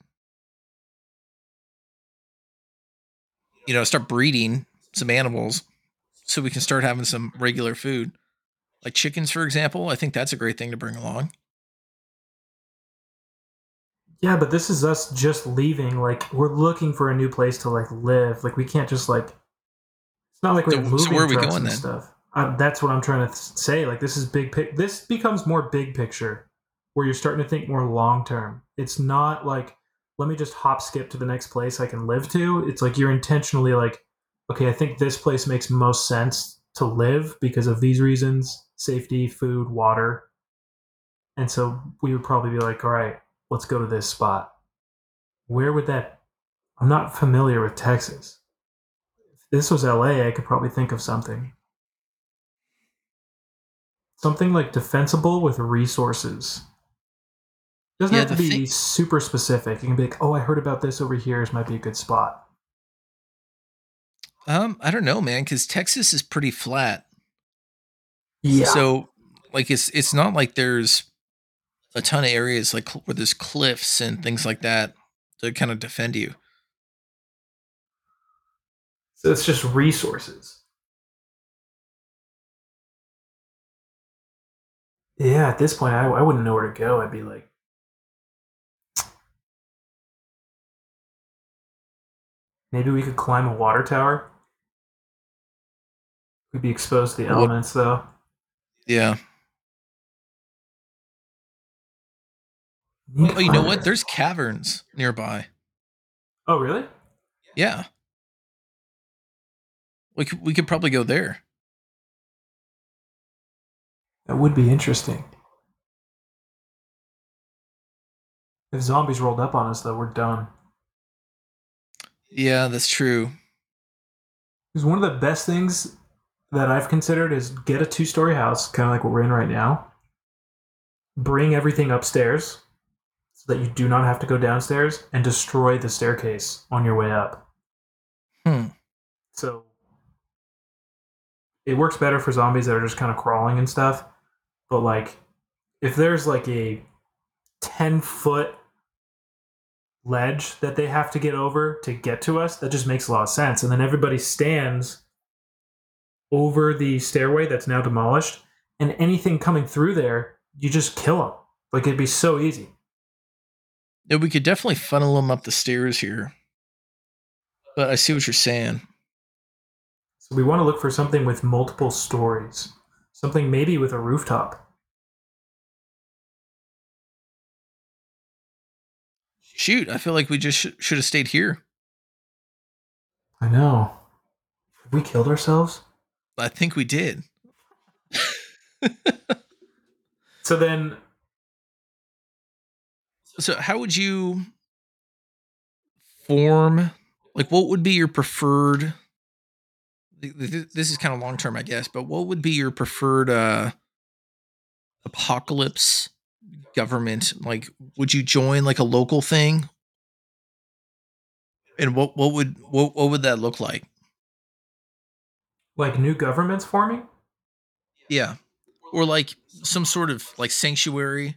[SPEAKER 1] you know, start breeding some animals so we can start having some regular food. Like chickens, for example. I think that's a great thing to bring along.
[SPEAKER 2] Yeah, but this is us just leaving. Like we're looking for a new place to like live. Like we can't just like. It's not like we're
[SPEAKER 1] So- so
[SPEAKER 2] moving
[SPEAKER 1] where are we going
[SPEAKER 2] and
[SPEAKER 1] then?
[SPEAKER 2] stuff. Uh, that's what I'm trying to say. Like this is big. Pic- this becomes more big picture, where you're starting to think more long term. It's not like let me just hop skip to the next place I can live to. It's like you're intentionally like, okay, I think this place makes most sense to live because of these reasons: safety, food, water. And so we would probably be like, all right, let's go to this spot. Where would that? I'm not familiar with Texas. If this was LA, I could probably think of something. Something like defensible with resources. Doesn't
[SPEAKER 1] Yeah,
[SPEAKER 2] have to be
[SPEAKER 1] thing-
[SPEAKER 2] super specific. You can be like, oh, I heard about this over here. This might be a good spot.
[SPEAKER 1] Um, I don't know, man, because Texas is pretty flat.
[SPEAKER 2] Yeah.
[SPEAKER 1] So, like, it's it's not like there's a ton of areas like where there's cliffs and things like that to kind of defend you.
[SPEAKER 2] so it's just resources. Yeah, at this point, I, I wouldn't know where to go. I'd be like, maybe we could climb a water tower. We'd be exposed to the elements, though.
[SPEAKER 1] Yeah. Oh, you know what? There's caverns nearby.
[SPEAKER 2] Oh, really?
[SPEAKER 1] Yeah. We could we could probably go there.
[SPEAKER 2] That would be interesting. If zombies rolled up on us, though, we're done.
[SPEAKER 1] Yeah, that's true.
[SPEAKER 2] Because one of the best things that I've considered is get a two story house, kind of like what we're in right now. Bring everything upstairs so that you do not have to go downstairs and destroy the staircase on your way up.
[SPEAKER 1] Hmm.
[SPEAKER 2] So it works better for zombies that are just kind of crawling and stuff. But like, if there's like a 10 foot ledge that they have to get over to get to us, that just makes a lot of sense. And then everybody stands over the stairway that's now demolished, and anything coming through there, you just kill them. Like it'd be so easy.
[SPEAKER 1] Yeah, we could definitely funnel them up the stairs here. But I see what you're saying.
[SPEAKER 2] So we want to look for something with multiple stories, something maybe with a rooftop.
[SPEAKER 1] Shoot, I feel like we just sh- should have stayed here.
[SPEAKER 2] I know. Have we killed ourselves?
[SPEAKER 1] I think we did.
[SPEAKER 2] So then,
[SPEAKER 1] So how would you form like what would be your preferred this is kind of long term, I guess, but what would be your preferred uh apocalypse government? Like would you join like a local thing? And what what would what what would that look like?
[SPEAKER 2] Like new governments forming?
[SPEAKER 1] Yeah. Or like some sort of like sanctuary.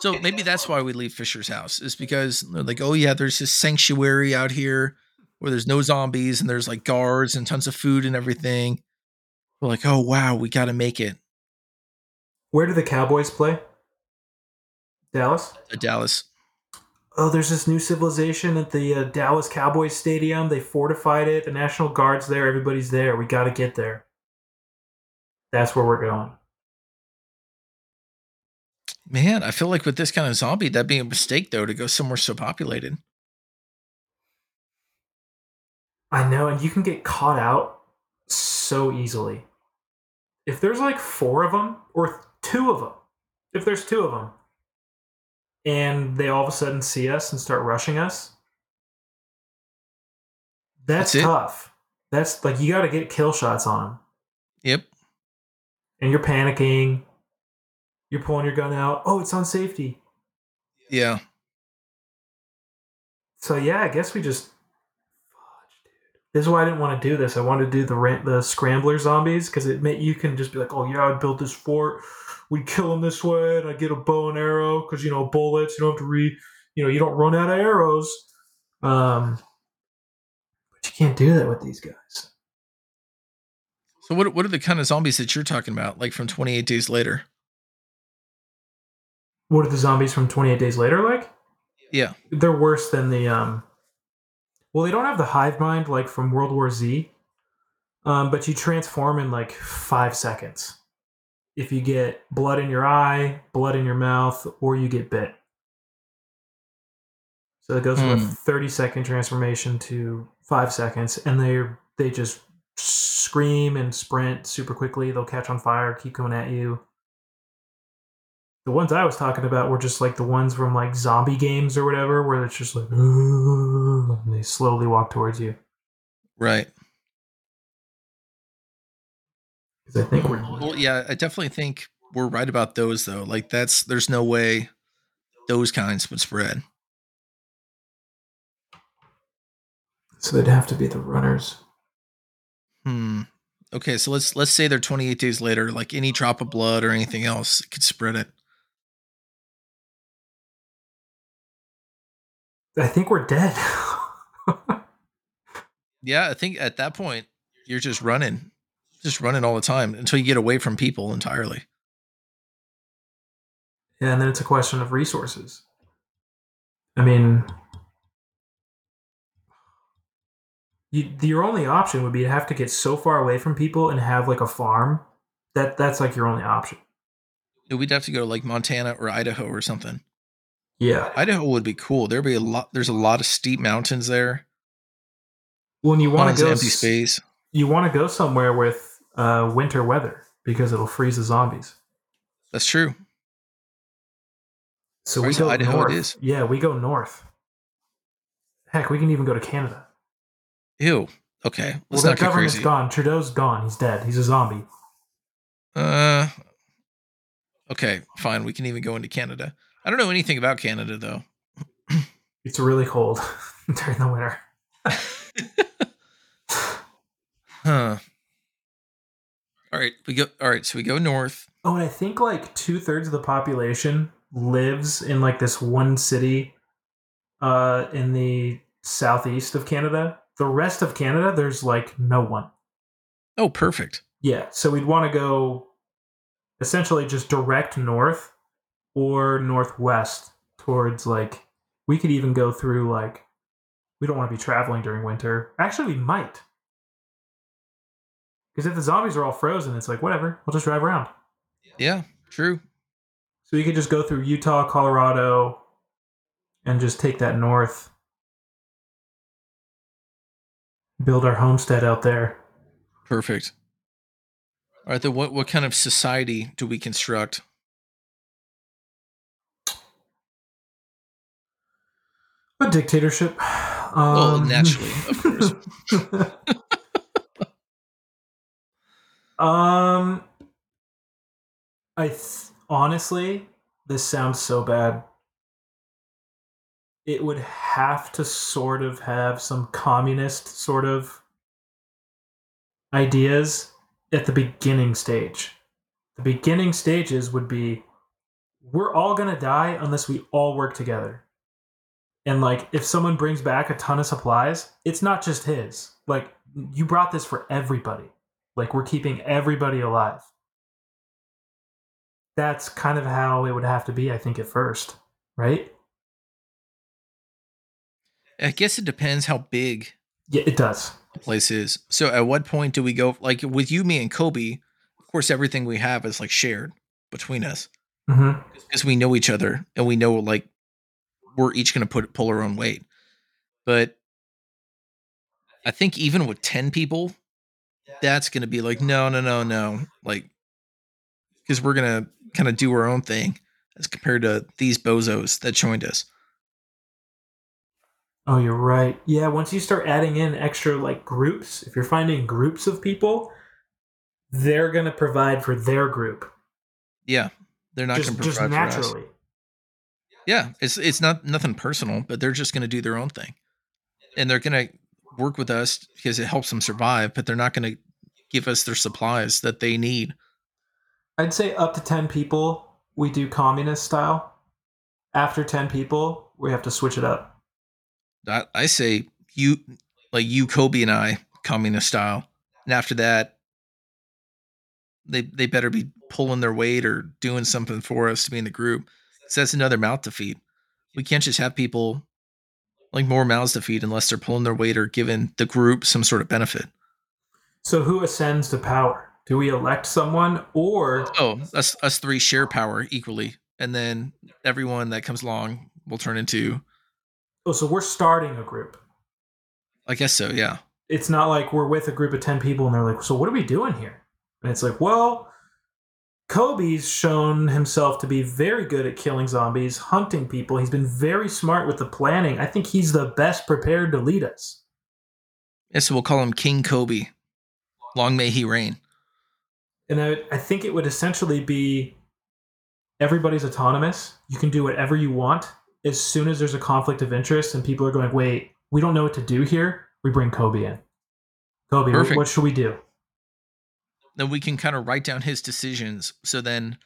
[SPEAKER 1] So maybe that's why we leave Fisher's house is because they're like, oh yeah, there's this sanctuary out here where there's no zombies and there's like guards and tons of food and everything. We're like, oh wow, we got to make it.
[SPEAKER 2] Where do the Cowboys play? Dallas.
[SPEAKER 1] Uh, Dallas.
[SPEAKER 2] Oh, there's this new civilization at the uh, Dallas Cowboys Stadium. They fortified it. The National Guard's there. Everybody's there. We got to get there. That's where we're going.
[SPEAKER 1] Man, I feel like with this kind of zombie, that'd be a mistake though to go somewhere so populated.
[SPEAKER 2] I know, and you can get caught out so easily. If there's like four of them or two of them, if there's two of them, and they all of a sudden see us and start rushing us, that's, that's tough. That's like you got to get kill shots on them.
[SPEAKER 1] Yep.
[SPEAKER 2] And you're panicking. You're pulling your gun out. Oh, it's on safety.
[SPEAKER 1] Yeah.
[SPEAKER 2] So yeah, I guess we just this is why I didn't want to do this. I wanted to do the the scrambler zombies because it meant you can just be like, oh yeah, I built this fort. We kill them this way, and I'd get a bow and arrow because you know bullets. You don't have to re, you know, you don't run out of arrows. Um, but you can't do that with these guys.
[SPEAKER 1] So what what are the kind of zombies that you're talking about? Like from 28 Days Later?
[SPEAKER 2] What are the zombies from 28 Days Later like?
[SPEAKER 1] Yeah,
[SPEAKER 2] they're worse than the um well, they don't have the hive mind like from World War Z, um, but you transform in like five seconds. If you get blood in your eye, blood in your mouth, or you get bit. So it goes from a hmm. 30 second transformation to five seconds, and they they just scream and sprint super quickly. They'll catch on fire, keep coming at you. The ones I was talking about were just like the ones from like zombie games or whatever, where it's just like, and they slowly walk towards you.
[SPEAKER 1] Right.
[SPEAKER 2] Because I think we're.
[SPEAKER 1] Well, yeah, I definitely think we're right about those though. Like that's there's no way those kinds would spread.
[SPEAKER 2] So they'd have to be the runners.
[SPEAKER 1] Hmm. Okay, so let's let's say they're 28 days later. Like any drop of blood or anything else could spread it.
[SPEAKER 2] I think we're dead.
[SPEAKER 1] yeah, I think at that point you're just running, just running all the time until you get away from people entirely.
[SPEAKER 2] Yeah, and then it's a question of resources. I mean, you, your only option would be to have to get so far away from people and have like a farm. That that's like your only option.
[SPEAKER 1] We'd have to go to like Montana or Idaho or something.
[SPEAKER 2] Yeah,
[SPEAKER 1] Idaho would be cool. There'd be a lot. There's a lot of steep mountains there.
[SPEAKER 2] When you want to go
[SPEAKER 1] empty space,
[SPEAKER 2] you want to go somewhere with uh, winter weather because it'll freeze the zombies.
[SPEAKER 1] That's true.
[SPEAKER 2] So we go Idaho north. It is. Yeah, we go north. Heck, we can even go to Canada.
[SPEAKER 1] Ew. Okay.
[SPEAKER 2] Let's well, the government's crazy. gone. Trudeau's gone. He's dead. He's a zombie.
[SPEAKER 1] Uh. Okay, fine. We can even go into Canada. I don't know anything about Canada though.
[SPEAKER 2] it's really cold during the winter.
[SPEAKER 1] huh. All right, we go. All right, so we go north.
[SPEAKER 2] Oh, and I think like two thirds of the population lives in like this one city, uh, in the southeast of Canada. The rest of Canada, there's like no one.
[SPEAKER 1] Oh, perfect.
[SPEAKER 2] Yeah, so we'd want to go essentially just direct north or northwest towards like we could even go through like we don't want to be traveling during winter. Actually, we might. Because if the zombies are all frozen, it's like whatever, we'll just drive around.
[SPEAKER 1] Yeah, true.
[SPEAKER 2] So you could just go through Utah, Colorado, and just take that north. Build our homestead out there.
[SPEAKER 1] Perfect. All right, then what, what kind of society do we construct?
[SPEAKER 2] A dictatorship.
[SPEAKER 1] Well,
[SPEAKER 2] Um,
[SPEAKER 1] naturally, of course.
[SPEAKER 2] um, I th- honestly, this sounds so bad. It would have to sort of have some communist sort of ideas at the beginning stage. The beginning stages would be we're all going to die unless we all work together. And like if someone brings back a ton of supplies, it's not just his. Like you brought this for everybody. Like we're keeping everybody alive. That's kind of how it would have to be, I think, at first, right?
[SPEAKER 1] I guess it depends how big
[SPEAKER 2] Yeah, it does.
[SPEAKER 1] the place is. So at what point do we go like with you, me, and Kobe? Of course, everything we have is like shared between us
[SPEAKER 2] hmm
[SPEAKER 1] because we know each other and we know like we're each going to put pull our own weight. But I think even with ten people, that's going to be like no, no, no, no, like because we're going to kind of do our own thing as compared to these bozos that joined us.
[SPEAKER 2] Oh, you're right. Yeah, once you start adding in extra like groups, if you're finding groups of people, they're going to provide for their group.
[SPEAKER 1] Yeah, they're not going
[SPEAKER 2] just,
[SPEAKER 1] to
[SPEAKER 2] just
[SPEAKER 1] provide for us.
[SPEAKER 2] naturally.
[SPEAKER 1] Yeah, it's it's not nothing personal, but they're just going to do their own thing, and they're going to work with us because it helps them survive. But they're not going to give us their supplies that they need.
[SPEAKER 2] I'd say up to 10 people, we do communist style. After 10 people, we have to switch it up.
[SPEAKER 1] I, I say you like you, Kobe, and I, communist style, and after that, they they better be pulling their weight or doing something for us to be in the group. So that's another mouth to feed. We can't just have people like more mouths to feed unless they're pulling their weight or giving the group some sort of benefit.
[SPEAKER 2] So who ascends to power? Do we elect someone or
[SPEAKER 1] Oh, us us three share power equally, and then everyone that comes along will turn into.
[SPEAKER 2] Oh, so we're starting a group.
[SPEAKER 1] I guess so. Yeah.
[SPEAKER 2] It's not like we're with a group of 10 people and they're like, "So what are we doing here?" And it's like, "Well, Kobe's shown himself to be very good at killing zombies, hunting people. He's been very smart with the planning. I think he's the best prepared to lead us."
[SPEAKER 1] Yeah, so we'll call him King Kobe. Long may he reign.
[SPEAKER 2] And I, I think it would essentially be everybody's autonomous. You can do whatever you want. As soon as there's a conflict of interest and people are going, wait, we don't know what to do here, we bring Kobe in. Kobe, what,
[SPEAKER 1] Perfect.
[SPEAKER 2] what should we do?
[SPEAKER 1] Then we can kind of write down his decisions. So then,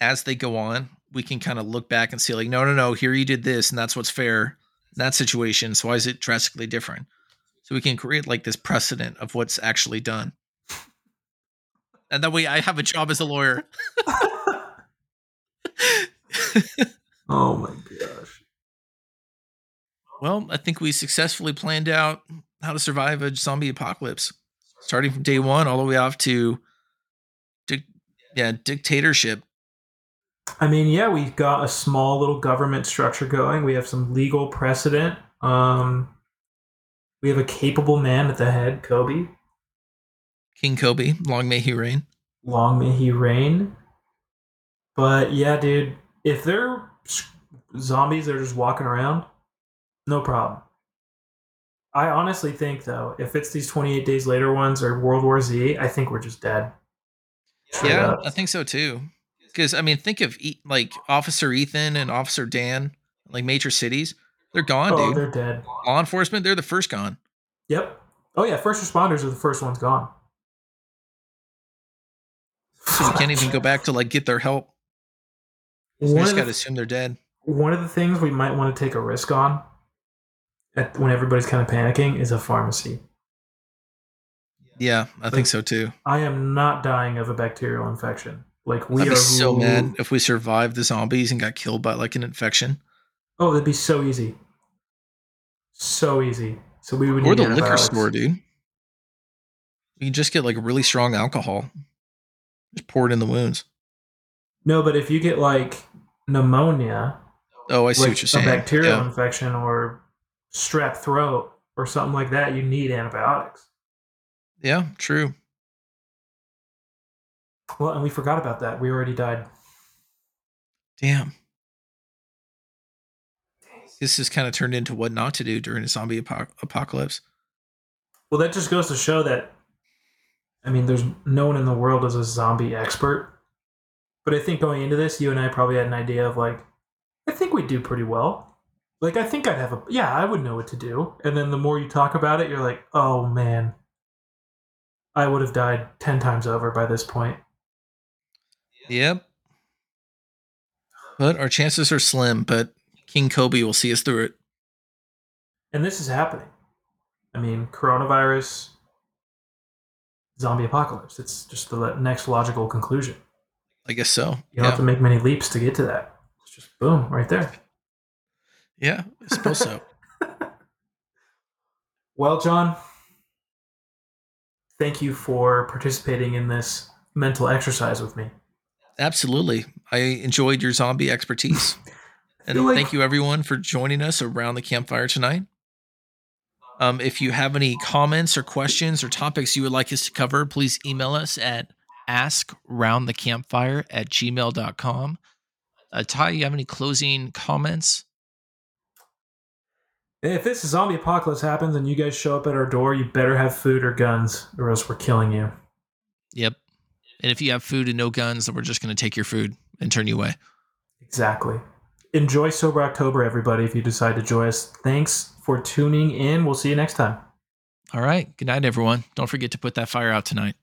[SPEAKER 1] as they go on, we can kind of look back and see, like, no, no, no, here you did this, and that's what's fair in that situation. So why is it drastically different? So we can create like this precedent of what's actually done. And that way, I have a job as a lawyer.
[SPEAKER 2] oh my gosh.
[SPEAKER 1] Well, I think we successfully planned out how to survive a zombie apocalypse, starting from day one all the way off to, dic- yeah, dictatorship.
[SPEAKER 2] I mean, yeah, we've got a small little government structure going. We have some legal precedent. Um, we have a capable man at the head, Kobe.
[SPEAKER 1] King Kobe, long may he reign.
[SPEAKER 2] Long may he reign. But yeah, dude, if they're zombies that are just walking around, no problem. I honestly think though, if it's these 28 days later ones or World War Z, I think we're just dead. Straight
[SPEAKER 1] yeah,
[SPEAKER 2] up.
[SPEAKER 1] I think so too. Because I mean, think of e- like Officer Ethan and Officer Dan, like major cities. They're gone,
[SPEAKER 2] oh,
[SPEAKER 1] dude.
[SPEAKER 2] they're dead.
[SPEAKER 1] Law enforcement, they're the first gone.
[SPEAKER 2] Yep. Oh yeah, first responders are the first ones gone.
[SPEAKER 1] So we can't even go back to like get their help. We
[SPEAKER 2] One
[SPEAKER 1] just got to
[SPEAKER 2] the,
[SPEAKER 1] assume they're dead.
[SPEAKER 2] one of the things we might want to take a risk on, at, when everybody's kind of panicking, is a pharmacy.
[SPEAKER 1] Yeah, I think so too.
[SPEAKER 2] I am not dying of a bacterial infection. Like we
[SPEAKER 1] I'd
[SPEAKER 2] are
[SPEAKER 1] so mad if we survived the zombies and got killed by like an infection.
[SPEAKER 2] Oh, that'd be so easy. So easy. So we would
[SPEAKER 1] Or
[SPEAKER 2] need
[SPEAKER 1] the liquor store, dude. You can just get like really strong alcohol. Just pour it in the wounds.
[SPEAKER 2] No, but if you get like pneumonia,
[SPEAKER 1] Oh, I see
[SPEAKER 2] like
[SPEAKER 1] what you're
[SPEAKER 2] a
[SPEAKER 1] saying.
[SPEAKER 2] bacterial
[SPEAKER 1] Yeah.
[SPEAKER 2] infection or strep throat or something like that, you need antibiotics.
[SPEAKER 1] yeah, true.
[SPEAKER 2] Well, and we forgot about that. We already died.
[SPEAKER 1] Damn. This has kind of turned into what not to do during a zombie apo- apocalypse.
[SPEAKER 2] Well, that just goes to show that. I mean, there's no one in the world is a zombie expert, but I think going into this, you and I probably had an idea of like, I think we'd do pretty well. Like, I think I'd have a yeah, I would know what to do. And then the more you talk about it, you're like, oh man, I would have died ten times over by this point.
[SPEAKER 1] Yep. But our chances are slim, but King Kobe will see us through it.
[SPEAKER 2] And this is happening. I mean, coronavirus, zombie apocalypse. It's just the next logical conclusion.
[SPEAKER 1] I guess so.
[SPEAKER 2] You don't have to make many leaps to get to that. It's just boom, right there.
[SPEAKER 1] Yeah, I suppose so.
[SPEAKER 2] well, John, thank you for participating in this mental exercise with me.
[SPEAKER 1] Absolutely. I enjoyed your zombie expertise. and like- thank you, everyone, for joining us around the campfire tonight. Um, if you have any comments or questions or topics you would like us to cover, please email us at askroundthecampfire at gmail.com. Uh, Ty, you have any closing comments?
[SPEAKER 2] If this zombie apocalypse happens and you guys show up at our door, you better have food or guns, or else we're killing you.
[SPEAKER 1] Yep. And if you have food and no guns, then we're just going to take your food and turn you away.
[SPEAKER 2] Exactly. Enjoy Sober October, everybody, if you decide to join us. Thanks for tuning in. We'll see you next time.
[SPEAKER 1] All right. Good night, everyone. Don't forget to put that fire out tonight.